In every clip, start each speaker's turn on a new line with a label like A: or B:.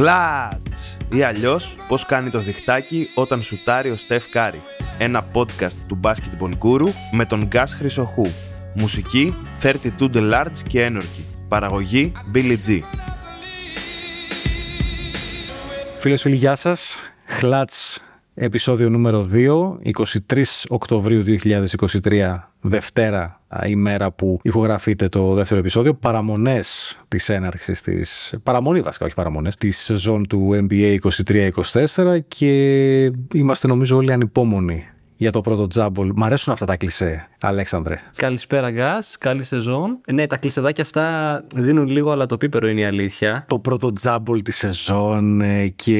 A: Χλατς! Ή αλλιώς πώς κάνει το διχτάκι όταν σουτάρει ο Στεφ Κάρι. Ένα podcast του Basketball Guru με τον Γκάς Χρυσοχού. Μουσική 32 The Large και Energy. Παραγωγή Billy G.
B: Φίλες φίλοι, γεια σας. Χλάτς, επεισόδιο νούμερο 2, 23 Οκτωβρίου 2023, Δευτέρα ημέρα που ηχογραφείται το δεύτερο επεισόδιο. Παραμονές της έναρξης της, παραμονή βασικά, όχι παραμονές, της σεζόν του NBA 23-24 και είμαστε νομίζω όλοι ανυπόμονοι για το πρώτο τζάμπολ. Μ' αρέσουν αυτά τα κλισέ, Αλέξανδρε.
C: Καλησπέρα, Γκάς. Καλή σεζόν. Ναι, τα κλεισεδάκια αυτά δίνουν λίγο αλλά το πίπερο είναι η αλήθεια.
B: Το πρώτο τζάμπολ της σεζόν ε, και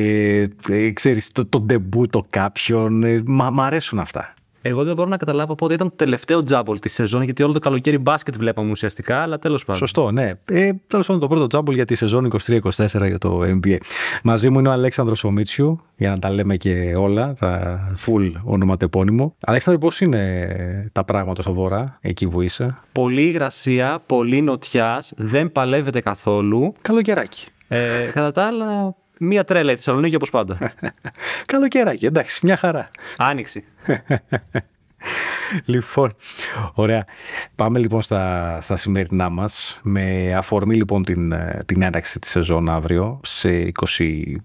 B: ε, ξέρεις το, το ντεμπούτο κάποιον. Ε, μ' αρέσουν αυτά.
C: Εγώ δεν μπορώ να καταλάβω πότε ήταν το τελευταίο τζάμπολ της σεζόν, γιατί όλο το καλοκαίρι μπάσκετ βλέπαμε ουσιαστικά, αλλά τέλος πάντων.
B: Σωστό, ναι. Ε, τέλος πάντων, το πρώτο τζάμπολ για τη σεζόν 23-24 για το NBA. Μαζί μου είναι ο Αλέξανδρος Ομίτσιου, για να τα λέμε και όλα, τα full ονοματεπώνυμο. Αλέξανδρο, πώς είναι τα πράγματα στο βορρά, εκεί που είσαι;
C: Πολύ υγρασία, πολύ νοτιάς, δεν παλεύεται καθόλου.
B: Καλοκαιράκι.
C: Ε, κατά τα άλλα, μία τρέλα η Θεσσαλονίκη όπως πάντα.
B: Καλοκαιράκι, εντάξει, μια χαρά.
C: Άνοιξη.
B: λοιπόν, ωραία. Πάμε λοιπόν στα, στα σημερινά μας. Με αφορμή λοιπόν την, την ένταξη της σεζόν αύριο σε 20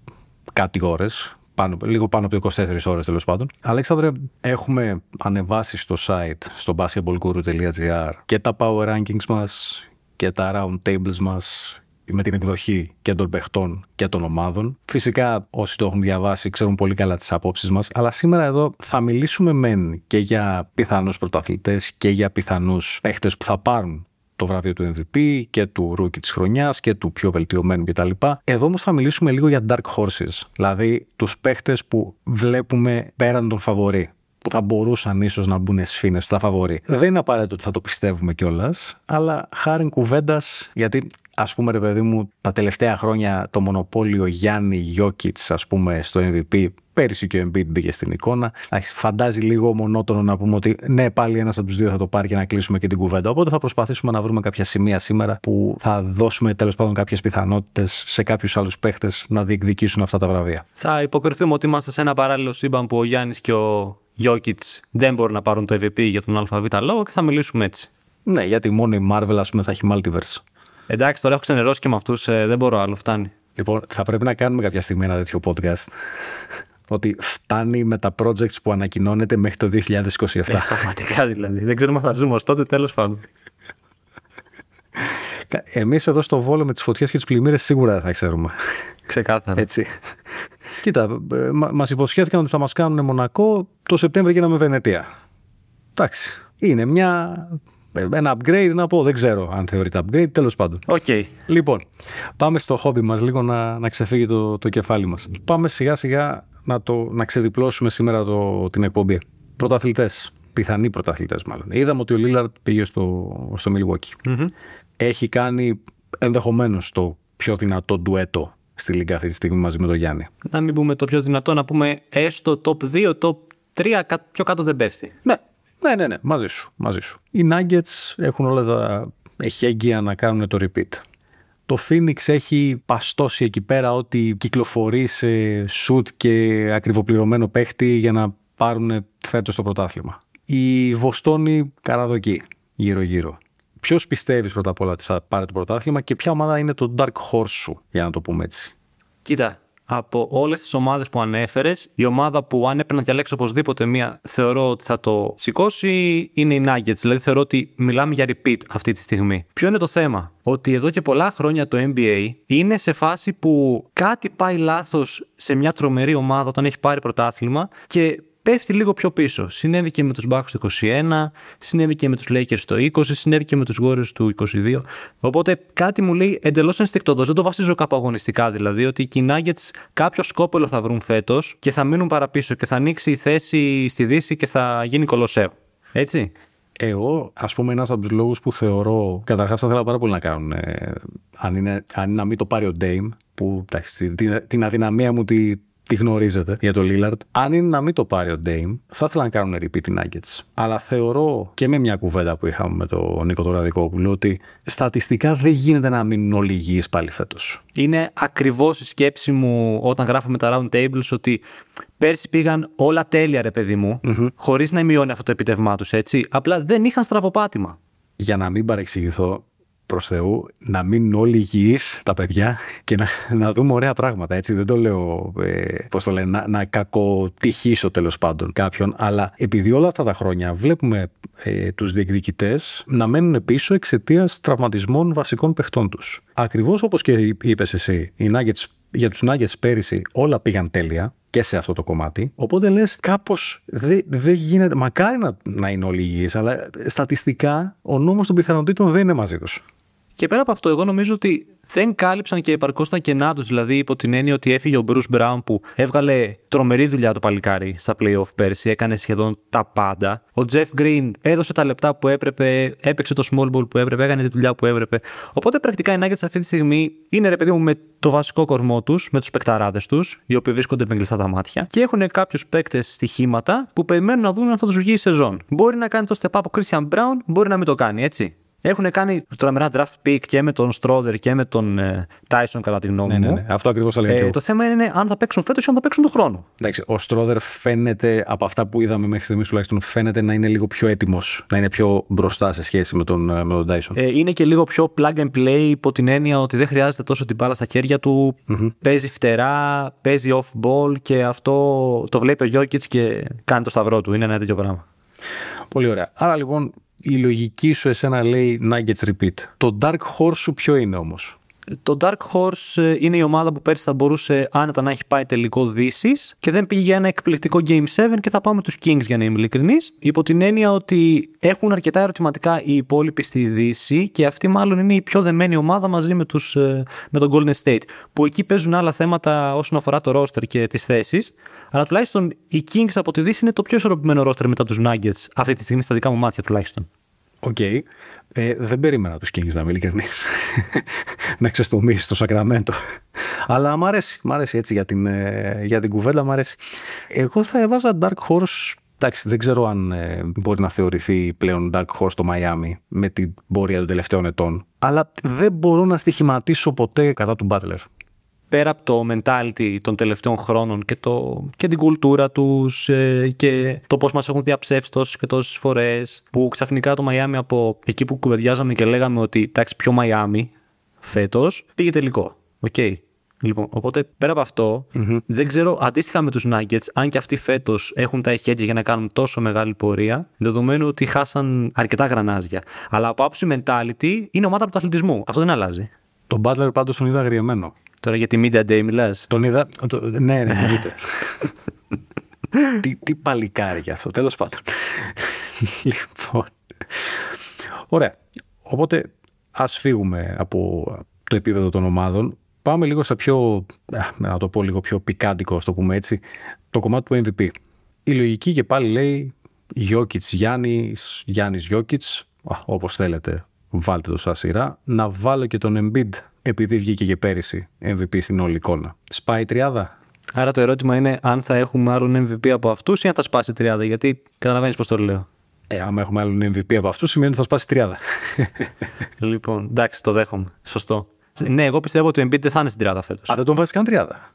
B: κάτι ώρες. Πάνω, λίγο πάνω από 24 ώρες τέλος πάντων. Αλέξανδρε, έχουμε ανεβάσει στο site, στο basketballguru.gr και τα power rankings μας και τα round tables μας με την εκδοχή και των παιχτών και των ομάδων. Φυσικά όσοι το έχουν διαβάσει ξέρουν πολύ καλά τις απόψεις μας, αλλά σήμερα εδώ θα μιλήσουμε μεν και για πιθανούς πρωταθλητές και για πιθανούς παίχτες που θα πάρουν το βραβείο του MVP και του rookie της χρονιάς και του πιο βελτιωμένου κτλ. Εδώ όμως θα μιλήσουμε λίγο για dark horses, δηλαδή τους παίχτες που βλέπουμε πέραν των φαβορή που θα μπορούσαν ίσως να μπουν σφήνες στα φαβορή. Δεν είναι απαραίτητο ότι θα το πιστεύουμε κιόλας, αλλά χάρη κουβέντας, γιατί ας πούμε, ρε παιδί μου, τα τελευταία χρόνια το μονοπόλιο Γιάννη Γιώκητς, ας πούμε, στο MVP, πέρυσι και ο Embiid μπήκε στην εικόνα. Φαντάζει λίγο μονότονο να πούμε ότι ναι, πάλι ένας από τους δύο θα το πάρει και να κλείσουμε και την κουβέντα. Οπότε θα προσπαθήσουμε να βρούμε κάποια σημεία σήμερα που θα δώσουμε τέλος πάντων κάποιες πιθανότητες σε κάποιους άλλους παίχτες να διεκδικήσουν αυτά τα βραβεία.
C: Θα υποκριθούμε ότι είμαστε σε ένα παράλληλο σύμπαν που ο Γιάννης και ο Γιώκητς δεν μπορούν να πάρουν το MVP για τον ΑΒ λόγο και θα μιλήσουμε έτσι.
B: Ναι, γιατί μόνο η Marvel, ας πούμε, θα έχει multiverse.
C: Εντάξει, τώρα έχω ξενερώσει και με αυτούς, ε, δεν μπορώ άλλο, φτάνει.
B: Λοιπόν, θα πρέπει να κάνουμε κάποια στιγμή ένα τέτοιο podcast. ότι φτάνει με τα projects που ανακοινώνεται μέχρι το 2027. Ε,
C: πραγματικά δηλαδή. Δεν ξέρουμε αν θα ζούμε ως τότε, τέλος πάντων.
B: Εμείς εδώ στο Βόλο με τις φωτιές και τις πλημμύρες σίγουρα δεν θα ξέρουμε.
C: Ξεκάθαρα.
B: Έτσι. Κοίτα, ε, μα υποσχέθηκαν ότι θα μας κάνουν Μονακό, το Σεπτέμβριο γίναμε Βενετία. Εντάξει. Είναι μια ένα upgrade να πω, δεν ξέρω αν θεωρείται upgrade, τέλος πάντων.
C: Okay.
B: Λοιπόν, πάμε στο χόμπι μας λίγο να, να ξεφύγει το, το κεφάλι μας. Πάμε σιγά σιγά να, το, να ξεδιπλώσουμε σήμερα το, την εκπομπή. Πρωταθλητές. Πιθανοί πρωταθλητές, μάλλον. Είδαμε ότι ο Λίλαρτ πήγε στο, στο Milwaukee. Mm-hmm. Έχει κάνει ενδεχομένως το πιο δυνατό ντουέτο στη Λίγκα αυτή τη στιγμή μαζί με τον Γιάννη.
C: Να μην πούμε το πιο δυνατό, να πούμε έστω top 2, top 3, πιο κάτω δεν πέφτει.
B: Ναι, ναι, ναι, ναι, μαζί σου. Μαζί σου. Οι Nuggets έχουν όλα τα εχέγγυα να κάνουν το repeat. Το Phoenix έχει παστώσει εκεί πέρα ότι κυκλοφορεί σε shoot και ακριβοπληρωμένο παίχτη για να πάρουν φέτος το πρωτάθλημα. Η Βοστόνη καραδοκεί γύρω-γύρω. Ποιος πιστεύεις πρώτα απ' όλα ότι θα πάρει το πρωτάθλημα και ποια ομάδα είναι το dark horse σου, για να το πούμε έτσι.
C: Κοίτα, από όλες τις ομάδες που ανέφερες, η ομάδα που αν έπρεπε να διαλέξω οπωσδήποτε μία θεωρώ ότι θα το σηκώσει είναι οι Nuggets. Δηλαδή θεωρώ ότι μιλάμε για repeat αυτή τη στιγμή. Ποιο είναι το θέμα, ότι εδώ και πολλά χρόνια το NBA είναι σε φάση που κάτι πάει λάθος σε μια τρομερή ομάδα όταν έχει πάρει πρωτάθλημα και πέφτει λίγο πιο πίσω. Συνέβη και με τους Bucks το 21, συνέβη και με τους Lakers το 20, συνέβη και με τους Warriors του 22. Οπότε κάτι μου λέει εντελώς ενστικτόδος, δεν το βασίζω κάπου αγωνιστικά δηλαδή, ότι οι Nuggets κάποιο σκόπελο θα βρουν φέτος και θα μείνουν παραπίσω και θα ανοίξει η θέση στη Δύση και θα γίνει κολοσσέο. Έτσι.
B: Εγώ, ας πούμε, ένας από τους λόγους που θεωρώ. Καταρχάς, θα ήθελα πάρα πολύ να κάνουν. Ε, αν, είναι, αν είναι να μην το πάρει ο Dame, που εντάξει, την, την αδυναμία μου τη, τη γνωρίζετε για το Lillard. Αν είναι να μην το πάρει ο Dame, θα ήθελα να κάνουν repeat οι Nuggets. Αλλά θεωρώ και με μια κουβέντα που είχαμε με τον Νίκο Τωραδικόπουλο ότι στατιστικά δεν γίνεται να μείνουν όλοι υγιείς πάλι φέτος.
C: Είναι ακριβώς η σκέψη μου όταν γράφουμε τα round tables ότι πέρσι πήγαν όλα τέλεια, ρε παιδί μου, mm χωρίς να μειώνει αυτό το επιτεύγμά τους, έτσι. Απλά δεν είχαν στραβοπάτημα.
B: Για να μην παρεξηγηθώ, προς Θεού να μείνουν όλοι υγιείς τα παιδιά και να, να δούμε ωραία πράγματα. Έτσι δεν το λέω, ε, πώς το λένε, να, να κακοτυχήσω τέλος πάντων κάποιον. Αλλά επειδή όλα αυτά τα χρόνια βλέπουμε ε, τους διεκδικητές να μένουν πίσω εξαιτίας τραυματισμών βασικών παιχτών τους. Ακριβώς όπως και είπες εσύ, οι Nuggets, για τους Nuggets πέρυσι όλα πήγαν τέλεια και σε αυτό το κομμάτι. Οπότε λες, κάπως δεν δε γίνεται. Μακάρι να, να είναι όλοι υγιείς, αλλά στατιστικά ο νόμος των πιθανότητων δεν είναι μαζί τους.
C: Και πέρα από αυτό, εγώ νομίζω ότι δεν κάλυψαν και επαρκώς τα κενά τους. Δηλαδή, υπό την έννοια ότι έφυγε ο Bruce Brown που έβγαλε τρομερή δουλειά το παλικάρι στα playoff πέρσι, έκανε σχεδόν τα πάντα. Ο Jeff Green έδωσε τα λεπτά που έπρεπε, έπαιξε το small ball που έπρεπε, έκανε τη δουλειά που έπρεπε. Οπότε πρακτικά οι Nuggets αυτή τη στιγμή είναι ρε παιδί μου με το βασικό κορμό τους, με τους παικταράδες τους, οι οποίοι βρίσκονται με κλειστά τα μάτια και έχουν κάποιους παίκτες στοιχήματα που περιμένουν να δουν αν θα τους βγει η σεζόν. Μπορεί να κάνει το step up ο Christian Brown, μπορεί να μην το κάνει, έτσι. Έχουν κάνει τρομερά draft pick και με τον Στρόδερ και με τον ε, Tyson, κατά τη γνώμη
B: ναι, ναι,
C: μου.
B: Ναι, ναι. Αυτό ακριβώς θα λέγαμε.
C: Ε, το θέμα είναι αν θα παίξουν φέτος ή αν θα παίξουν τον χρόνο.
B: Εντάξει, ο Στρόδερ φαίνεται από αυτά που είδαμε μέχρι στιγμής τουλάχιστον φαίνεται να είναι λίγο πιο έτοιμος, να είναι πιο μπροστά σε σχέση με τον, ε, με τον Tyson.
C: Ε, είναι και λίγο πιο plug and play υπό την έννοια ότι δεν χρειάζεται τόσο την μπάλα στα χέρια του. Mm-hmm. Παίζει φτερά, παίζει off ball και αυτό το βλέπει ο Γιώκητς και κάνει το σταυρό του. Είναι ένα τέτοιο πράγμα.
B: Πολύ ωραία. Άρα λοιπόν η λογική σου εσένα λέει Nuggets repeat. Το dark horse σου ποιο είναι όμως;
C: Το Dark Horse ε, είναι η ομάδα που πέρσι θα μπορούσε άνετα να έχει πάει τελικό Δύσης και δεν πήγε για ένα εκπληκτικό Game 7 και θα πάμε του Kings για να είμαι ειλικρινής. Υπό την έννοια ότι έχουν αρκετά ερωτηματικά οι υπόλοιποι στη Δύση και αυτή μάλλον είναι η πιο δεμένη ομάδα μαζί με, τους, ε, με τον Golden State. Που εκεί παίζουν άλλα θέματα όσον αφορά το roster και τις θέσεις. Αλλά τουλάχιστον οι Kings από τη Δύση είναι το πιο ισορροπημένο roster μετά τους Nuggets αυτή τη στιγμή στα δικά μου μάτια τουλάχιστον.
B: OK. Okay. Ε, δεν περίμενα τους Kings να είμαι ειλικρινής. να ξεστομίσεις το Σακραμέντο. Αλλά μ' αρέσει, μ' αρέσει έτσι για την, ε, για την κουβέντα, μ' αρέσει. Εγώ θα έβαζα Dark Horse. Εντάξει, δεν ξέρω αν ε, μπορεί να θεωρηθεί πλέον Dark Horse το Miami με την πορεία των τελευταίων ετών. Αλλά δεν μπορώ να στοιχηματίσω ποτέ κατά του Butler
C: πέρα από το mentality των τελευταίων χρόνων και, το, και την κουλτούρα τους ε, και το πώς μας έχουν διαψεύσει τόσες και τόσες φορές που ξαφνικά το Miami από εκεί που κουβεντιάζαμε και λέγαμε ότι εντάξει ποιο Miami φέτος πήγε τελικό. OK. Okay. Λοιπόν, οπότε πέρα από αυτό, mm-hmm. δεν ξέρω αντίστοιχα με τους Nuggets, αν και αυτοί φέτος έχουν τα εχέγγυα για να κάνουν τόσο μεγάλη πορεία, δεδομένου ότι χάσαν αρκετά γρανάζια. Αλλά από άποψη mentality είναι ομάδα πρωταθλητισμού. Αυτό δεν αλλάζει.
B: Τον Butler πάντως τον είδα αγριεμένο.
C: Τώρα για τη Media Day μιλάς.
B: Τον είδα. Το, ναι, ναι, εννοείται. τι, τι παλικάρι αυτό, τέλος πάντων. λοιπόν. Ωραία. Οπότε ας φύγουμε από το επίπεδο των ομάδων. Πάμε λίγο στα πιο, να το πω λίγο πιο πικάντικο, το πούμε έτσι, το κομμάτι του MVP. Η λογική και πάλι λέει Γιώκητς Γιάννης, Γιάννης Γιώκητς, όπως θέλετε βάλτε το σαν σειρά. Να βάλω και τον Embiid επειδή βγήκε και πέρυσι MVP στην όλη εικόνα. Σπάει τριάδα;
C: Άρα το ερώτημα είναι αν θα έχουμε άλλον MVP από αυτούς ή αν θα σπάσει τριάδα. Γιατί καταλαβαίνεις πώς το λέω.
B: Ε, άμα έχουμε άλλον MVP από αυτούς, σημαίνει ότι θα σπάσει τριάδα.
C: λοιπόν, εντάξει, το δέχομαι. Σωστό. Ναι, εγώ πιστεύω ότι ο Embiid δεν θα είναι στην τριάδα φέτος.
B: Α, δεν τον βάζει καν τριάδα.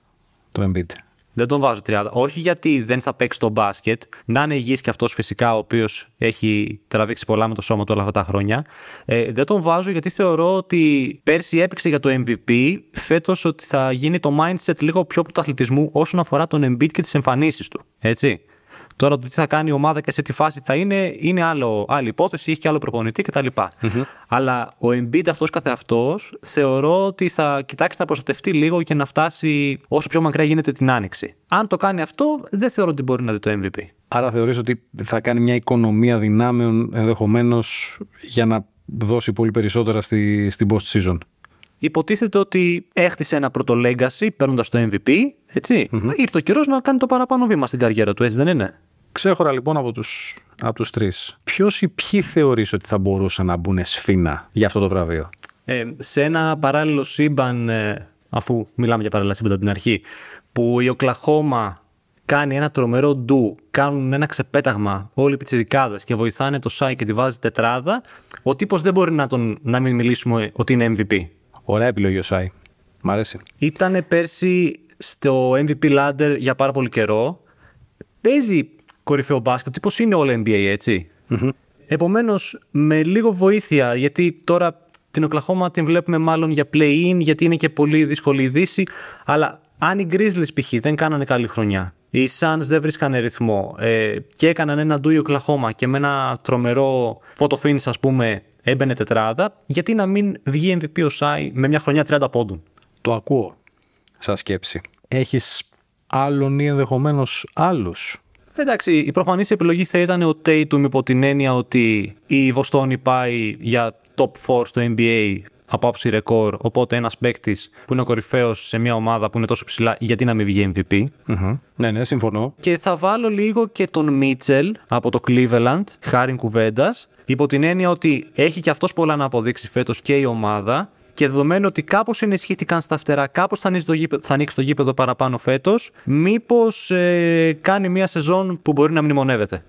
B: Το Embiid.
C: Δεν τον βάζω 30. Όχι γιατί δεν θα παίξει το μπάσκετ. Να είναι υγιής και αυτός φυσικά, ο οποίος έχει τραβήξει πολλά με το σώμα του όλα αυτά τα χρόνια. Ε, δεν τον βάζω γιατί θεωρώ ότι πέρσι έπαιξε για το MVP. Φέτος ότι θα γίνει το mindset λίγο πιο πρωταθλητισμού όσον αφορά τον Embiid και τις εμφανίσεις του. Έτσι. Τώρα το τι θα κάνει η ομάδα και σε τι φάση θα είναι, είναι άλλο, άλλη υπόθεση, έχει και άλλο προπονητή κτλ. Mm-hmm. Αλλά ο Embiid αυτός καθεαυτός θεωρώ ότι θα κοιτάξει να προστατευτεί λίγο και να φτάσει όσο πιο μακριά γίνεται την άνοιξη. Αν το κάνει αυτό, δεν θεωρώ ότι μπορεί να δει το MVP.
B: Άρα θεωρείς ότι θα κάνει μια οικονομία δυνάμεων ενδεχομένως για να δώσει πολύ περισσότερα στη, στην post season.
C: Υποτίθεται ότι έχτισε ένα πρώτο legacy παίρνοντας το MVP, ετσι mm-hmm. Ήρθε ο καιρός να κάνει το παραπάνω βήμα στην καριέρα του, έτσι δεν είναι;
B: Ξέχωρα λοιπόν από τους, από τους τρεις. Ποιος ή ποιοι θεωρείς ότι θα μπορούσαν να μπουν σφίνα για αυτό το βραβείο;
C: Ε, σε ένα παράλληλο σύμπαν ε, αφού μιλάμε για παραλλασσίμποντα από την αρχή, που η Οκλαχώμα κάνει ένα τρομερό ντου, κάνουν ένα ξεπέταγμα όλοι οι πιτσιρικάδες και βοηθάνε το Σάι και τη βάζει τετράδα, ο τύπος δεν μπορεί να, τον, να μην μιλήσουμε ότι είναι MVP.
B: Ωραία επιλογή ο Σάι. Μ' αρέσει.
C: Ήταν πέρσι στο MVP Ladder για πάρα πολύ καιρό. Παίζει κορυφαίο μπάσκετ, τύπος είναι all NBA, έτσι. Mm-hmm. Επομένως, με λίγο βοήθεια, γιατί τώρα την Οκλαχώμα την βλέπουμε μάλλον για play-in, γιατί είναι και πολύ δύσκολη η Δύση. Αλλά αν οι Grizzlies π.χ. δεν κάνανε καλή χρονιά, οι Suns δεν βρίσκανε ρυθμό ε, και έκαναν ένα ντούι Οκλαχώμα και με ένα τρομερό photo finish, ας πούμε, έμπαινε τετράδα, γιατί να μην βγει MVP ο Σάι με μια χρονιά 30 πόντων.
B: Το ακούω σαν σκέψη. Έχεις άλλον ή ενδεχομένως άλλους;
C: Εντάξει, η προφανής επιλογή θα ήταν ο Tatum υπό την έννοια ότι η Βοστόνη πάει για top 4 στο NBA από άψη ρεκόρ. Οπότε ένας παίκτης που είναι ο κορυφαίος σε μια ομάδα που είναι τόσο ψηλά, γιατί να μην βγει MVP.
B: Mm-hmm. Ναι, ναι, συμφωνώ.
C: Και θα βάλω λίγο και τον Μίτσελ από το Cleveland, χάρη κουβέντας, υπό την έννοια ότι έχει και αυτός πολλά να αποδείξει φέτος και η ομάδα και δεδομένου ότι κάπως ενισχύθηκαν στα φτερά, κάπως θα, θα ανοίξει το γήπεδο παραπάνω φέτος, μήπως ε, κάνει μια σεζόν που μπορεί να μνημονεύεται.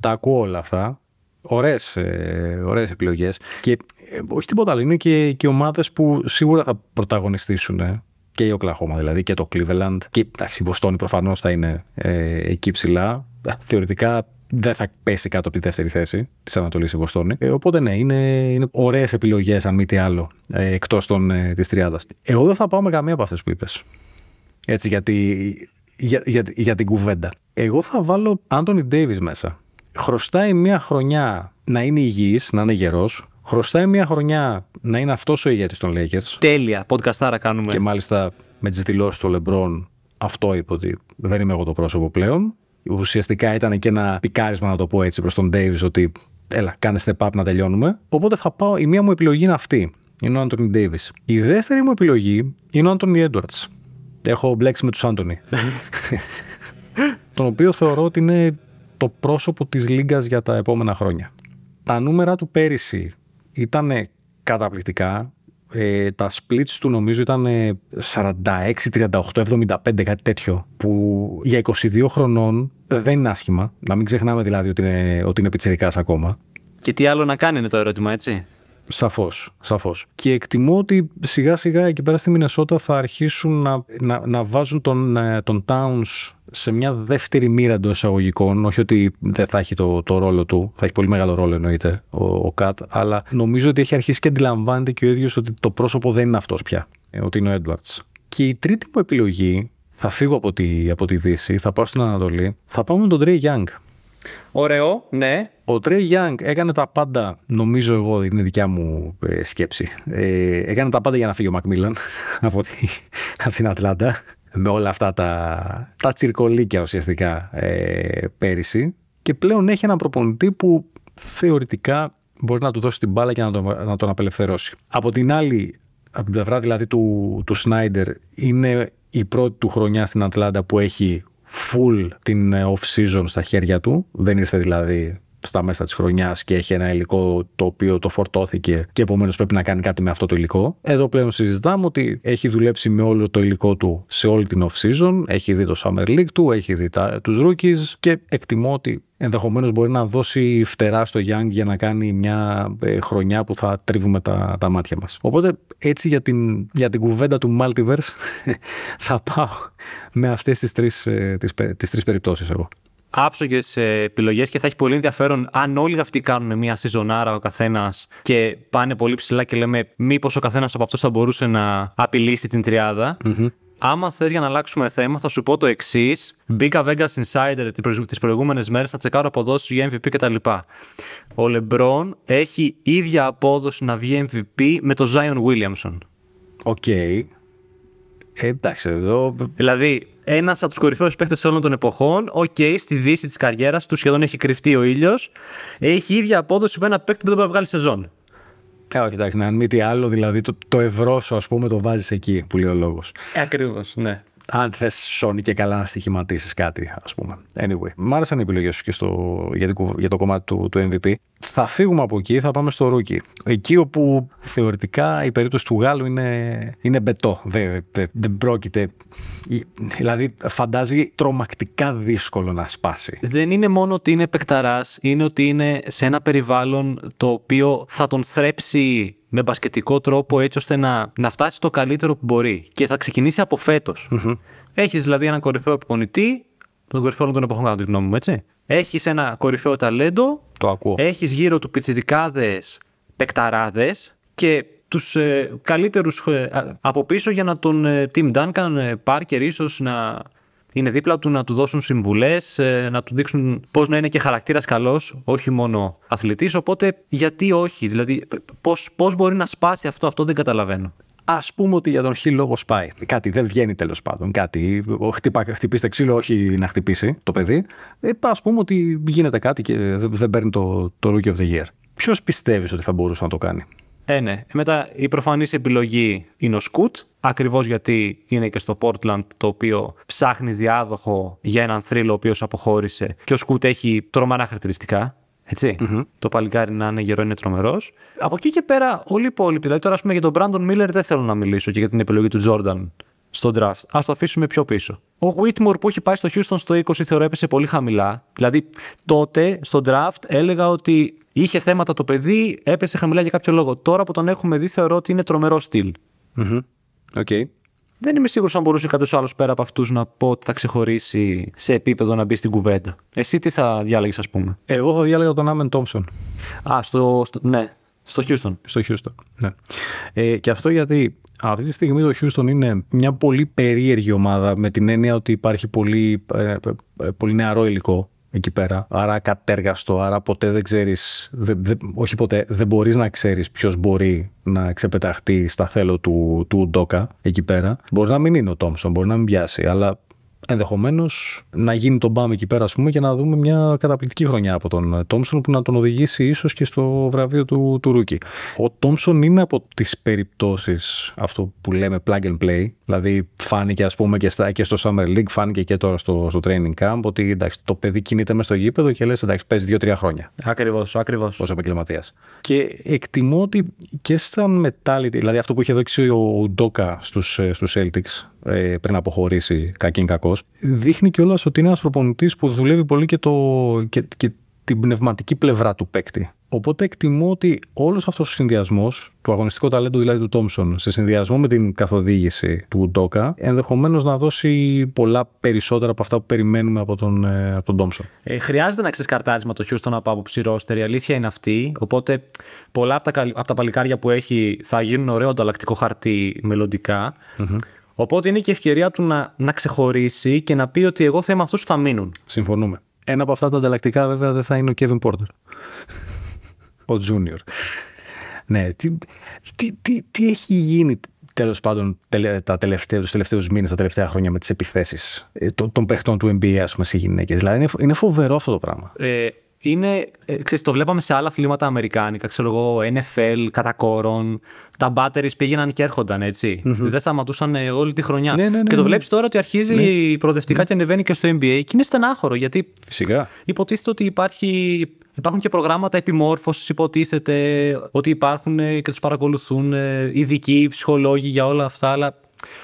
B: Τα ακούω όλα αυτά. Ωραίες ε, ωραίες επιλογές και ε, όχι τίποτα άλλο είναι και, και ομάδες που σίγουρα θα πρωταγωνιστήσουν ε. και η Οκλαχώμα δηλαδή και το Cleveland και εντάξει, η Βοστόνη προφανώς θα είναι ε, εκεί ψηλά θεωρητικά δεν θα πέσει κάτω από τη δεύτερη θέση της Ανατολής η Βοστόνη. Ε, οπότε ναι, είναι, είναι ωραίες επιλογές, αν μη τι άλλο, ε, εκτός ε, της τριάδας. Εγώ δεν θα πάω με καμία από αυτές που είπες. Έτσι, γιατί, για, για, για την κουβέντα. Εγώ θα βάλω Άντωνι Ντέιβι μέσα. Χρωστάει μια χρονιά να είναι υγιής, να είναι γερός. Χρωστάει μια χρονιά να είναι αυτός ο ηγέτης των Lakers.
C: Τέλεια. Podcastάρα κάνουμε.
B: Και μάλιστα με τις δηλώσεις του Λεμπρόν, αυτό είπε ότι δεν είμαι εγώ το πρόσωπο πλέον ουσιαστικά ήταν και ένα πικάρισμα, να το πω έτσι, προς τον Ντέιβι ότι έλα, κάνε step up να τελειώνουμε. Οπότε θα πάω, η μία μου επιλογή είναι αυτή. Είναι ο Άντωνι Ντέιβι. Η δεύτερη μου επιλογή είναι ο Άντωνι Έντουαρτ. Έχω μπλέξει με τους Άντωνι. τον οποίο θεωρώ ότι είναι το πρόσωπο της Λίγκας για τα επόμενα χρόνια. Τα νούμερα του πέρυσι ήταν καταπληκτικά. Ε, τα splits του νομίζω ήταν 46, 38, 75, κάτι τέτοιο. Που για 22 χρονών δεν είναι άσχημα. Να μην ξεχνάμε δηλαδή ότι είναι, ότι είναι πιτσιρικάς ακόμα.
C: Και τι άλλο να κάνει είναι το ερώτημα, έτσι;
B: Σαφώς, σαφώς. Και εκτιμώ ότι σιγά σιγά εκεί πέρα στη Μινεσότα θα αρχίσουν να, να, να βάζουν τον, ε, τον Towns σε μια δεύτερη μοίρα εντός εισαγωγικών. Όχι ότι δεν θα έχει το, το ρόλο του, θα έχει πολύ μεγάλο ρόλο εννοείται ο, ο Κατ, αλλά νομίζω ότι έχει αρχίσει και αντιλαμβάνεται και ο ίδιος ότι το πρόσωπο δεν είναι αυτός πια, ε, ότι είναι ο Έντουαρντς. Και η τρίτη μου επιλογή, θα φύγω από τη, από τη Δύση, θα πάω στην Ανατολή, θα πάω με τον Τρέι Young.
C: Ωραίο, ναι.
B: Ο Τρέι Young έκανε τα πάντα, νομίζω εγώ, είναι δικιά μου ε, σκέψη. Ε, έκανε τα πάντα για να φύγει ο Μακμίλαν από, από την Ατλάντα με όλα αυτά τα, τα τσιρκολίκια ουσιαστικά ε, πέρυσι και πλέον έχει έναν προπονητή που θεωρητικά μπορεί να του δώσει την μπάλα και να τον, να τον απελευθερώσει. Από την άλλη, από την πλευρά δηλαδή του, του Σνάιντερ, είναι η πρώτη του χρονιά στην Ατλάντα που έχει full την off-season στα χέρια του. Δεν ήρθε δηλαδή στα μέσα της χρονιάς και έχει ένα υλικό το οποίο το φορτώθηκε και επομένως πρέπει να κάνει κάτι με αυτό το υλικό. Εδώ πλέον συζητάμε ότι έχει δουλέψει με όλο το υλικό του σε όλη την off-season, έχει δει το Summer League του, έχει δει τους rookies και εκτιμώ ότι ενδεχομένως μπορεί να δώσει φτερά στον Young για να κάνει μια ε, χρονιά που θα τρίβουμε τα, τα μάτια μας. Οπότε έτσι για την, για την κουβέντα του Multiverse θα πάω με αυτές τις τρεις ε, τις, τις τρεις περιπτώσεις εγώ
C: άψογες επιλογές και θα έχει πολύ ενδιαφέρον αν όλοι αυτοί κάνουν μια σιζονάρα ο καθένας και πάνε πολύ ψηλά και λέμε μήπως ο καθένας από αυτούς θα μπορούσε να απειλήσει την τριάδα. Mm-hmm. Άμα θες για να αλλάξουμε θέμα, θα σου πω το εξής. Μπήκα Vegas Insider τις προηγούμενες μέρες, θα τσεκάρω αποδόσεις για MVP κτλ. Ο LeBron έχει ίδια απόδοση να βγει MVP με τον Zion Williamson.
B: OK. Okay. Ε, εντάξει, εδώ.
C: Δηλαδή, ένας από τους κορυφαίους παίχτες όλων των εποχών. OK, okay, στη δύση της καριέρας του σχεδόν έχει κρυφτεί ο ήλιος. Έχει ίδια απόδοση με ένα παίκτη που δεν μπορεί να βγάλει σεζόν.
B: Ε, όχι, εντάξει, αν μη τι άλλο, δηλαδή το, το ευρώ σου, ας πούμε, το βάζεις εκεί που λέει ο λόγος.
C: Ε, Ακριβώς, ναι.
B: Αν θες, σώνει και καλά να στοιχηματίσεις κάτι, ας πούμε. Anyway, μ' άρεσαν οι επιλογές σου και στο, για, για το κομμάτι του, του MVP. Θα φύγουμε από εκεί, θα πάμε στο Ρούκι. Εκεί όπου θεωρητικά η περίπτωση του Γάλλου είναι, είναι μπετό. Δεν, δεν, δεν πρόκειται. Δηλαδή, φαντάζει τρομακτικά δύσκολο να σπάσει.
C: Δεν είναι μόνο ότι είναι παικταρά, είναι ότι είναι σε ένα περιβάλλον το οποίο θα τον θρέψει με μπασκετικό τρόπο έτσι ώστε να, να φτάσει το καλύτερο που μπορεί. Και θα ξεκινήσει από φέτος. Mm-hmm. Έχεις δηλαδή έναν κορυφαίο επιπονητή, τον κορυφαίο όλων των εποχών, κατά τη γνώμη μου, έτσι. Έχεις ένα κορυφαίο ταλέντο.
B: Το ακούω.
C: Έχεις γύρω του πιτσιρικάδες πεκταράδε και τους ε, καλύτερους ε, από πίσω για να τον ε, Tim Duncan, ε, Parker, ίσως να είναι δίπλα του να του δώσουν συμβουλές, ε, να του δείξουν πώς να είναι και χαρακτήρας καλός, όχι μόνο αθλητής. Οπότε, γιατί όχι, δηλαδή, πώς μπορεί να σπάσει αυτό, αυτό δεν καταλαβαίνω.
B: Α πούμε ότι για τον χ λόγο σπάει. Κάτι δεν βγαίνει τέλος πάντων. Κάτι. Χτυπά, χτυπήστε ξύλο, όχι να χτυπήσει το παιδί. Ε, Α πούμε ότι γίνεται κάτι και δεν παίρνει το, το Rookie of the Year. Ποιος πιστεύεις ότι θα μπορούσε να το κάνει;
C: Ε, ναι. Μετά η προφανής επιλογή είναι ο Σκουτς, ακριβώς γιατί είναι και στο Portland το οποίο ψάχνει διάδοχο για έναν θρύλο ο οποίος αποχώρησε και ο Σκουτς έχει τρομερά χαρακτηριστικά. Έτσι. Mm-hmm. Το παλικάρι να είναι γερό είναι τρομερός. Από εκεί και πέρα, όλοι οι υπόλοιποι. Δηλαδή, τώρα, ας πούμε, για τον Brandon Miller δεν θέλω να μιλήσω και για την επιλογή του Jordan στο draft. Α το αφήσουμε πιο πίσω. Ο Whitmore που έχει πάει στο Houston στο 20 θεωρώ έπεσε πολύ χαμηλά. Δηλαδή, τότε στο draft έλεγα ότι Είχε θέματα το παιδί, έπεσε χαμηλά για κάποιο λόγο. Τώρα που τον έχουμε δει, θεωρώ ότι είναι τρομερό στυλ.
B: Mm-hmm. Okay.
C: Δεν είμαι σίγουρος αν μπορούσε κάποιος άλλος πέρα από αυτούς να πω ότι θα ξεχωρίσει σε επίπεδο να μπει στην κουβέντα. Εσύ τι θα διάλεγες, ας πούμε;
B: Εγώ θα διάλεγα τον Άμεν Τόμψον.
C: Α, στο, στο, ναι, στο Houston.
B: Στο Houston, ναι. Ε, και αυτό γιατί αυτή τη στιγμή το Houston είναι μια πολύ περίεργη ομάδα με την έννοια ότι υπάρχει πολύ, ε, ε, ε πολύ νεαρό υλικό εκεί πέρα. Άρα κατέργαστο, άρα ποτέ δεν ξέρεις, όχι ποτέ, δεν μπορείς να ξέρεις ποιος μπορεί να ξεπεταχτεί στα θέλω του, του Ντόκα εκεί πέρα. Μπορεί να μην είναι ο Τόμσον, μπορεί να μην πιάσει, αλλά ενδεχομένως να γίνει το μπαμ εκεί πέρα, ας πούμε, και να δούμε μια καταπληκτική χρονιά από τον Τόμσον που να τον οδηγήσει ίσως και στο βραβείο του, του Ρούκι. Ο Τόμσον είναι από τις περιπτώσεις αυτό που λέμε plug and play. Δηλαδή, φάνηκε, ας πούμε, και, στα, και στο Summer League, φάνηκε και τώρα στο, στο training camp ότι εντάξει, το παιδί κινείται μες στο γήπεδο και λες, εντάξει, παίζει δύο-τρία χρόνια.
C: Ακριβώς, ακριβώς.
B: Ω επαγγελματίας. Και εκτιμώ ότι και σαν mentality, δηλαδή αυτό που είχε δώσει ο Ντόκα στους στους Celtics ε, πριν αποχωρήσει κακήν κακός, δείχνει κιόλας ότι είναι ένας προπονητής που δουλεύει πολύ και, το, και, και την πνευματική πλευρά του παίκτη. Οπότε εκτιμώ ότι όλος αυτός ο συνδυασμός, του αγωνιστικού ταλέντου δηλαδή του Τόμψον, σε συνδυασμό με την καθοδήγηση του Ντόκα, ενδεχομένως να δώσει πολλά περισσότερα από αυτά που περιμένουμε από τον, ε, από τον Τόμψον.
C: Ε, χρειάζεται να ξεσκαρτάρισμα το Χιούστον από άποψη ρόστερ. Η αλήθεια είναι αυτή. Οπότε πολλά από τα, από τα παλικάρια που έχει θα γίνουν ωραίο ανταλλακτικό χαρτί μελλοντικά. Mm-hmm. Οπότε είναι και ευκαιρία του να, να ξεχωρίσει και να πει ότι εγώ θα είμαι αυτούς που θα μείνουν.
B: Συμφωνούμε. Ένα από αυτά τα ανταλλακτικά βέβαια δεν θα είναι ο Kevin Porter. ο Junior. Ναι, τι, τι, τι, τι έχει γίνει τέλος πάντων τα τελευταία, τους τελευταίους μήνες, τα τελευταία χρόνια με τις επιθέσεις ε, των, των παιχτών του NBA ας πούμε σε γυναίκες. Δηλαδή είναι, είναι φοβερό αυτό το πράγμα.
C: Ε, είναι, ε, ξέρεις, το βλέπαμε σε άλλα αθλήματα αμερικάνικα, ξέρω εγώ, NFL, κατά κόρον. Τα batteries πήγαιναν και έρχονταν, έτσι. Mm-hmm. Δεν σταματούσαν όλη τη χρονιά.
B: Ναι, ναι, ναι,
C: και το
B: ναι.
C: βλέπεις τώρα ότι αρχίζει ναι. προοδευτικά και ανεβαίνει και στο NBA και είναι στενάχωρο γιατί.
B: Φυσικά.
C: Υποτίθεται ότι υπάρχει Υπάρχουν και προγράμματα επιμόρφωσης, υποτίθεται ότι υπάρχουν και τους παρακολουθούν ειδικοί ψυχολόγοι για όλα αυτά, αλλά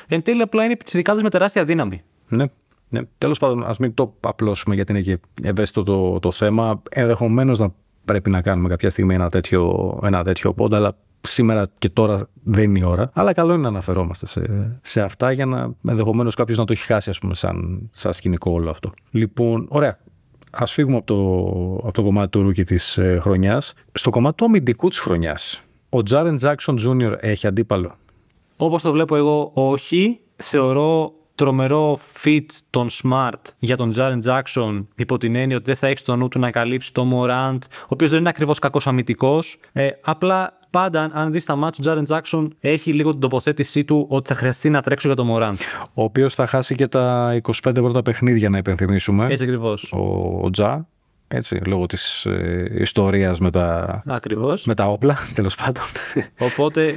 C: εν τέλει απλά είναι πιτσιρικάδε με τεράστια δύναμη.
B: Ναι. Ναι. Τέλος πάντων, ας μην το απλώσουμε γιατί είναι και ευαίσθητο το, το θέμα. Ενδεχομένως να πρέπει να κάνουμε κάποια στιγμή ένα τέτοιο, ένα τέτοιο πόντα, αλλά σήμερα και τώρα δεν είναι η ώρα. Αλλά καλό είναι να αναφερόμαστε σε, σε αυτά για να ενδεχομένως κάποιος να το έχει χάσει, ας πούμε, σαν, σαν σκηνικό όλο αυτό. Λοιπόν, ωραία. Α φύγουμε από το, από το κομμάτι του rookie της ε, χρονιάς. Στο κομμάτι του αμυντικού της χρονιάς, ο Τζάρεν Τζάξον Jr. έχει αντίπαλο.
C: Όπως το βλέπω εγώ, όχι. Θεωρώ τρομερό fit τον Smart για τον Jaren Jackson υπό την έννοια ότι δεν θα έχει το νου του να καλύψει τον Morant, ο οποίος δεν είναι ακριβώς κακός αμυντικός. Ε, απλά πάντα, αν δεις τα μάτια του Jaren Jackson, έχει λίγο την τοποθέτησή του ότι θα χρειαστεί να τρέξω για τον Morant.
B: Ο οποίος θα χάσει και τα 25 πρώτα παιχνίδια, να υπενθυμίσουμε.
C: Έτσι ακριβώς.
B: Ο, ο Τζα. Έτσι, λόγω της ε, ιστορίας με τα,
C: Ακριβώς.
B: με τα όπλα, τέλος πάντων.
C: Οπότε,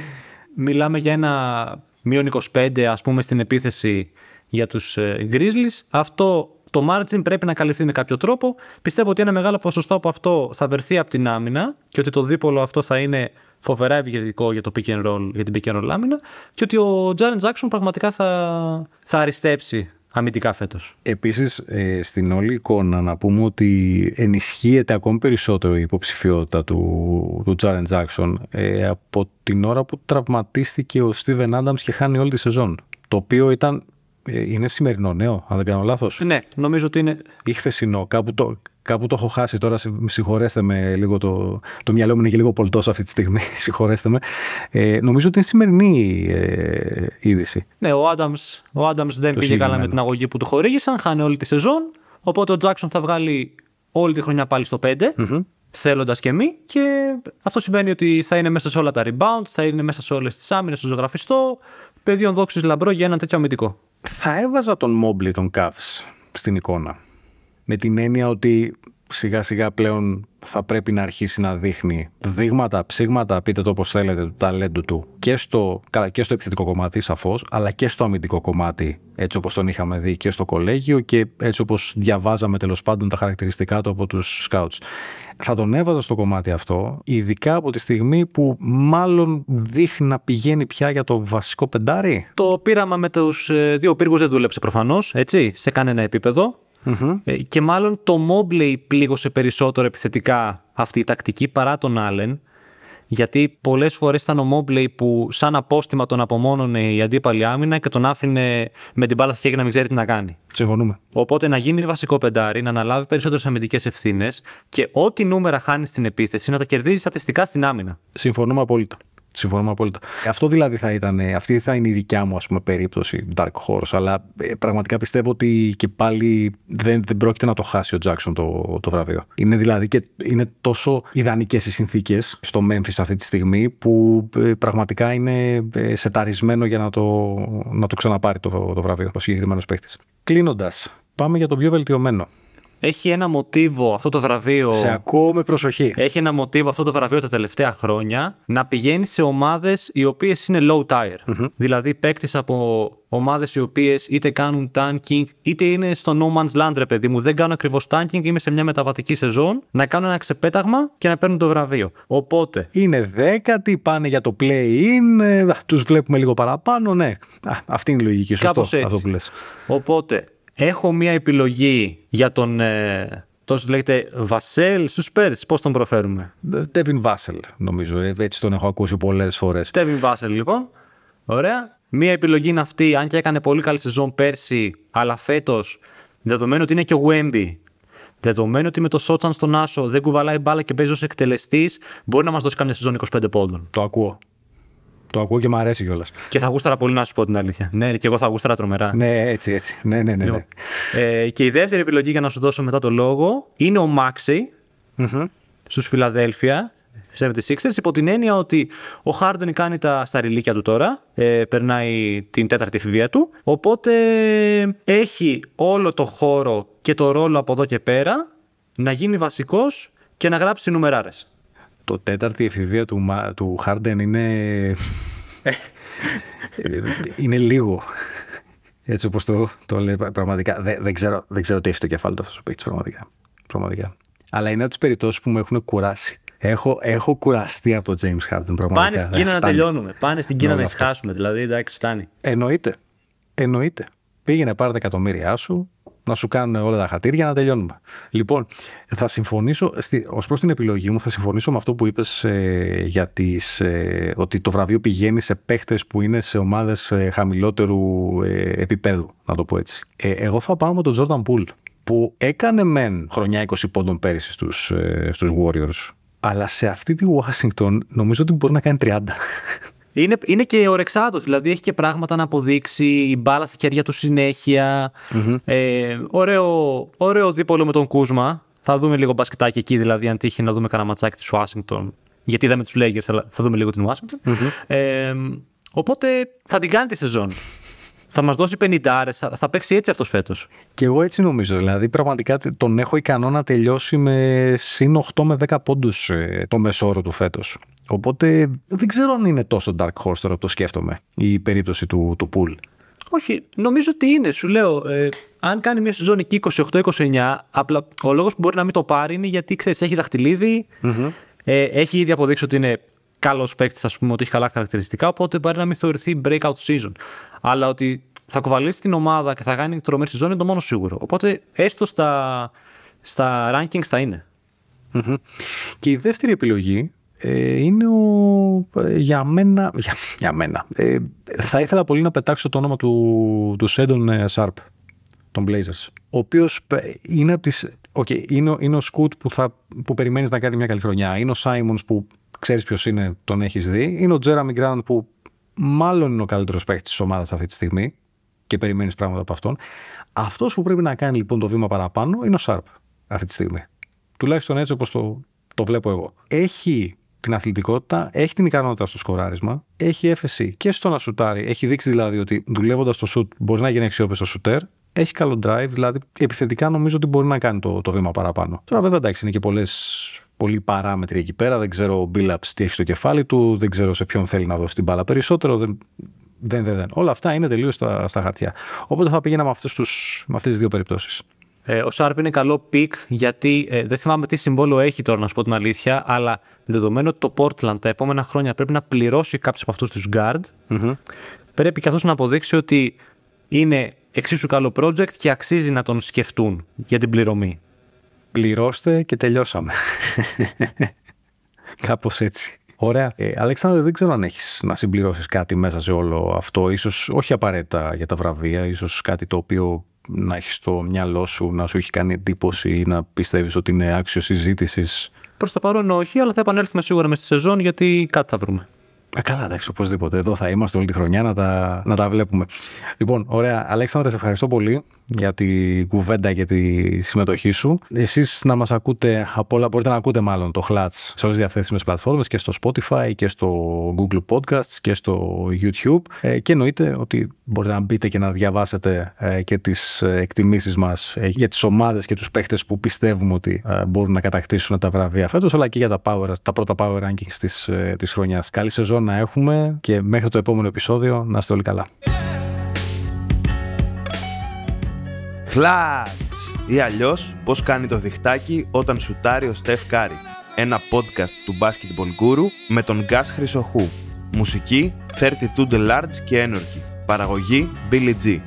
C: μιλάμε για ένα μείον 25, ας πούμε, στην επίθεση για τους ε, Grizzlies. Αυτό το margin πρέπει να καλυφθεί με κάποιο τρόπο. Πιστεύω ότι ένα μεγάλο ποσοστό από αυτό θα βερθεί από την άμυνα και ότι το δίπολο αυτό θα είναι φοβερά επικεντρικό για το pick and roll, για την pick and roll άμυνα και ότι ο Jaren Jackson πραγματικά θα, θα αριστέψει αμυντικά φέτος.
B: Επίσης, ε, στην όλη εικόνα να πούμε ότι ενισχύεται ακόμη περισσότερο η υποψηφιότητα του, του Jaren Jackson ε, από την ώρα που τραυματίστηκε ο Steven Adams και χάνει όλη τη σεζόν. Το οποίο ήταν ε, είναι σημερινό νέο, αν δεν κάνω λάθος;
C: Ναι, νομίζω ότι είναι.
B: Ή χθεσινό. Κάπου το, κάπου το έχω χάσει τώρα. Συγχωρέστε με λίγο. Το, το μυαλό μου είναι και λίγο πολτός αυτή τη στιγμή. Συγχωρέστε με. Ε, νομίζω ότι είναι σημερινή ε, είδηση.
C: Ναι, ο Άνταμ ο Adams δεν το πήγε καλά με την αγωγή που του χορήγησαν. Χάνει όλη τη σεζόν. Οπότε ο Τζάξον θα βγάλει όλη τη χρονιά πάλι στο 5. mm Θέλοντας και μη, και αυτό σημαίνει ότι θα είναι μέσα σε όλα τα rebound, θα είναι μέσα σε όλες τις άμυνες, στο ζωγραφιστό. Πεδίων δόξης λαμπρό για ένα τέτοιο αμυντικό
B: θα έβαζα τον Μόμπλη των Cavs στην εικόνα. Με την έννοια ότι σιγά σιγά πλέον θα πρέπει να αρχίσει να δείχνει δείγματα, ψήγματα, πείτε το όπως θέλετε, του ταλέντου του και στο, και στο επιθετικό κομμάτι σαφώς, αλλά και στο αμυντικό κομμάτι έτσι όπως τον είχαμε δει και στο κολέγιο και έτσι όπως διαβάζαμε τέλος πάντων τα χαρακτηριστικά του από τους scouts. Θα τον έβαζα στο κομμάτι αυτό, ειδικά από τη στιγμή που μάλλον δείχνει να πηγαίνει πια για το βασικό πεντάρι.
C: Το πείραμα με τους ε, δύο πύργους δεν δούλεψε προφανώς, έτσι, σε κανένα επίπεδο. Ε, και μάλλον το Mobley πλήγωσε περισσότερο επιθετικά αυτή η τακτική παρά τον Allen. Γιατί πολλές φορές ήταν ο Mobley που, σαν απόστημα, τον απομόνωνε η αντίπαλη άμυνα και τον άφηνε με την μπάλα στα χέρια να μην ξέρει τι να κάνει.
B: Συμφωνούμε.
C: Οπότε να γίνει βασικό πεντάρι, να αναλάβει περισσότερες αμυντικές ευθύνες και ό,τι νούμερα χάνει στην επίθεση να τα κερδίζει στατιστικά στην άμυνα.
B: Συμφωνούμε απόλυτα. Συμφωνούμε απόλυτα. Αυτό δηλαδή θα ήταν, αυτή θα είναι η δικιά μου ας πούμε, περίπτωση Dark Horse, αλλά ε, πραγματικά πιστεύω ότι και πάλι δεν, δεν πρόκειται να το χάσει ο Jackson το, το βραβείο. Είναι δηλαδή και είναι τόσο ιδανικές οι συνθήκες στο Memphis αυτή τη στιγμή που ε, πραγματικά είναι ε, σεταρισμένο για να το, να το ξαναπάρει το, το βραβείο ο συγκεκριμένος παίχτη. Κλείνοντας, πάμε για το πιο βελτιωμένο
C: έχει ένα μοτίβο αυτό το βραβείο.
B: Σε ακούω με προσοχή.
C: Έχει ένα μοτίβο αυτό το βραβείο τα τελευταία χρόνια να πηγαίνει σε ομάδες οι οποίες είναι low tire. mm Δηλαδή παίκτες από ομάδες οι οποίες είτε κάνουν tanking είτε είναι στο no man's land, ρε παιδί μου. Δεν κάνουν ακριβώς tanking, είμαι σε μια μεταβατική σεζόν, να κάνουν ένα ξεπέταγμα και να παίρνουν το βραβείο. Οπότε.
B: Είναι δέκατοι, πάνε για το play-in, ε, τους βλέπουμε λίγο παραπάνω, ναι. Α, αυτή είναι η λογική, σωστό αυτό που λες.
C: Οπότε έχω μία επιλογή για τον. Ε, τόσο λέγεται Βασέλ στους Πέρσι. Πώς τον προφέρουμε;
B: Τέβιν Βάσελ, νομίζω. Ε, έτσι τον έχω ακούσει πολλές φορές.
C: Τέβιν Βάσελ, λοιπόν. Ωραία. Μία επιλογή είναι αυτή, αν και έκανε πολύ καλή σεζόν πέρσι, αλλά φέτος, δεδομένου ότι είναι και ο Γουέμπι, δεδομένου ότι με το Σότσαν στον Άσο δεν κουβαλάει μπάλα και παίζει ως εκτελεστής, μπορεί να μας δώσει καμιά σεζόν 25 πόντων.
B: Το ακούω. Το ακούω και μου αρέσει κιόλας.
C: Και θα γούσταρα πολύ να σου πω την αλήθεια. Ναι, και εγώ θα γούσταρα τρομερά.
B: Ναι, έτσι, έτσι. Ναι, ναι, ναι. ναι.
C: Λοιπόν, ε, και η δεύτερη επιλογή για να σου δώσω μετά το λόγο είναι ο Μάξι mm-hmm. στους Φιλαδέλφια. 76ers υπό την έννοια ότι ο Χάρντον κάνει τα σταριλίκια του τώρα, ε, περνάει την τέταρτη εφηβεία του, οπότε έχει όλο το χώρο και το ρόλο από εδώ και πέρα να γίνει βασικός και να γράψει νουμεράρες
B: το τέταρτη εφηβεία του, του Χάρντεν είναι. είναι λίγο. Έτσι όπως το, το λέει πραγματικά. Δεν, δεν, ξέρω, δεν ξέρω τι έχει στο κεφάλι του αυτός ο παίκτης πραγματικά. πραγματικά. Αλλά είναι από τις περιπτώσεις που με έχουν κουράσει. Έχω, έχω κουραστεί από το James Harden πραγματικά.
C: Πάνε στην Κίνα να τελειώνουμε. Πάνε στην Κίνα να ησυχάσουμε. Δηλαδή, εντάξει, φτάνει.
B: Εννοείται. Εννοείται. Πήγαινε πάρε τα εκατομμύρια σου, να σου κάνουν όλα τα χατήρια να τελειώνουμε. Λοιπόν, θα συμφωνήσω, ως προς την επιλογή μου, θα συμφωνήσω με αυτό που είπες ε, για τις, ε, ότι το βραβείο πηγαίνει σε παίχτες που είναι σε ομάδες ε, χαμηλότερου ε, επίπεδου, να το πω έτσι. Ε, εγώ θα πάω με τον Jordan Poole, που έκανε μεν χρονιά 20 πόντων πέρυσι στους, ε, στους Warriors, αλλά σε αυτή τη Washington νομίζω ότι μπορεί να κάνει 30.
C: Είναι, είναι και ορεξάτο, δηλαδή έχει και πράγματα να αποδείξει, η μπάλα στα χέρια του συνεχεια Ε, ωραίο, ωραίο δίπολο με τον Κούσμα. Θα δούμε λίγο μπασκετάκι εκεί, δηλαδή, αν τύχει να δούμε κανένα ματσάκι της Ουάσιγκτον. Γιατί είδαμε τους Lakers, αλλά θα δούμε λίγο την ουασιγκτον Ε, οπότε θα την κάνει τη σεζόν. Θα μας δώσει 50 άρε, θα παίξει έτσι αυτός φέτος.
B: Και εγώ έτσι νομίζω. Δηλαδή, πραγματικά τον έχω ικανό να τελειώσει με συν 8 με 10 πόντους ε, το μεσόρο του φέτος. Οπότε δεν ξέρω αν είναι τόσο dark horse τώρα που το σκέφτομαι η περίπτωση του, του Pool.
C: Όχι, νομίζω ότι είναι. Σου λέω, ε, αν κάνει μια σεζόν εκεί 28-29, απλά ο λόγος που μπορεί να μην το πάρει είναι γιατί ξέρεις, έχει δαχτυλίδι, ε, έχει ήδη αποδείξει ότι είναι καλός παίκτης, ας πούμε, ότι έχει καλά χαρακτηριστικά, οπότε μπορεί να μην θεωρηθεί breakout season. Αλλά ότι θα κουβαλήσει την ομάδα και θα κάνει τρομερή σεζόν είναι το μόνο σίγουρο. Οπότε έστω στα, στα rankings θα ειναι
B: Και η δεύτερη επιλογή ε, είναι ο, ε, για μένα, για, για μένα. Ε, θα ήθελα πολύ να πετάξω το όνομα του, του Σέντον Σάρπ, των Blazers, ο οποίος είναι από τις, okay, είναι, είναι ο Σκούτ που, θα, που περιμένεις να κάνει μια καλή χρονιά, είναι ο Σάιμονς που ξέρεις ποιος είναι, τον έχεις δει, είναι ο Τζέραμι Γκραντ που μάλλον είναι ο καλύτερος παίκτης της ομάδας αυτή τη στιγμή και περιμένεις πράγματα από αυτόν. Αυτός που πρέπει να κάνει λοιπόν το βήμα παραπάνω είναι ο Σάρπ αυτή τη στιγμή. Τουλάχιστον έτσι όπως το, το βλέπω εγώ. Έχει την αθλητικότητα, έχει την ικανότητα στο σκοράρισμα, έχει έφεση και στο να σουτάρει. Έχει δείξει δηλαδή ότι δουλεύοντας στο σουτ μπορεί να γίνει αξιόπιστος σουτέρ. Έχει καλό drive, δηλαδή επιθετικά νομίζω ότι μπορεί να κάνει το, το βήμα παραπάνω. Τώρα βέβαια εντάξει, είναι και πολλές πολλοί παράμετροι εκεί πέρα. Δεν ξέρω ο Μπίλαπς τι έχει στο κεφάλι του, δεν ξέρω σε ποιον θέλει να δώσει την μπάλα περισσότερο. Δεν, δεν, δεν, δεν. Όλα αυτά είναι τελείως στα, στα χαρτιά. Οπότε θα πήγαινα με, με αυτές τις δύο περιπτώσεις.
C: Ε, ο Σάρπ είναι καλό pick γιατί ε, δεν θυμάμαι τι συμβόλαιο έχει τώρα να σου πω την αλήθεια, αλλά δεδομένου ότι το Portland τα επόμενα χρόνια πρέπει να πληρώσει κάποιους από αυτούς τους guard, πρέπει και αυτός να αποδείξει ότι είναι εξίσου καλό project και αξίζει να τον σκεφτούν για την πληρωμή.
B: Πληρώστε και τελειώσαμε. Κάπως έτσι. Ωραία. Ε, Αλέξανδρε, δεν ξέρω αν έχεις να συμπληρώσεις κάτι μέσα σε όλο αυτό. Ίσως όχι απαραίτητα για τα βραβεία, ίσως κάτι το οποίο να έχεις στο μυαλό σου, να σου έχει κάνει εντύπωση ή να πιστεύεις ότι είναι άξιος συζήτησης.
C: Προς το παρόν όχι, αλλά θα επανέλθουμε σίγουρα μες στη σεζόν γιατί κάτι θα βρούμε.
B: Ε, καλά, εντάξει, οπωσδήποτε. Εδώ θα είμαστε όλη τη χρονιά να τα, να τα βλέπουμε. Λοιπόν, ωραία. Αλέξανδρα, σε ευχαριστώ πολύ για τη κουβέντα και τη συμμετοχή σου. Εσείς να μας ακούτε από όλα, μπορείτε να ακούτε μάλλον το Hlatch σε όλες τις διαθέσιμες πλατφόρμες και στο Spotify και στο Google Podcasts και στο YouTube. Ε, και εννοείται ότι μπορείτε να μπείτε και να διαβάσετε ε, και τις εκτιμήσεις μας ε, για τις ομάδες και τους παίχτες που πιστεύουμε ότι μπορούν να κατακτήσουν τα βραβεία φέτος, αλλά και για τα, power, τα πρώτα power rankings της της χρονιάς. Καλή σεζόν να έχουμε και μέχρι το επόμενο επεισόδιο να είστε όλοι καλά.
A: Χλάτς ή αλλιώς πώς κάνει το διχτάκι όταν σουτάρει ο Στεφ Κάρι. Ένα podcast του Basketball Guru με τον Γκάς Χρυσοχού. Μουσική 32 The Large και Energy. Παραγωγή Billy G.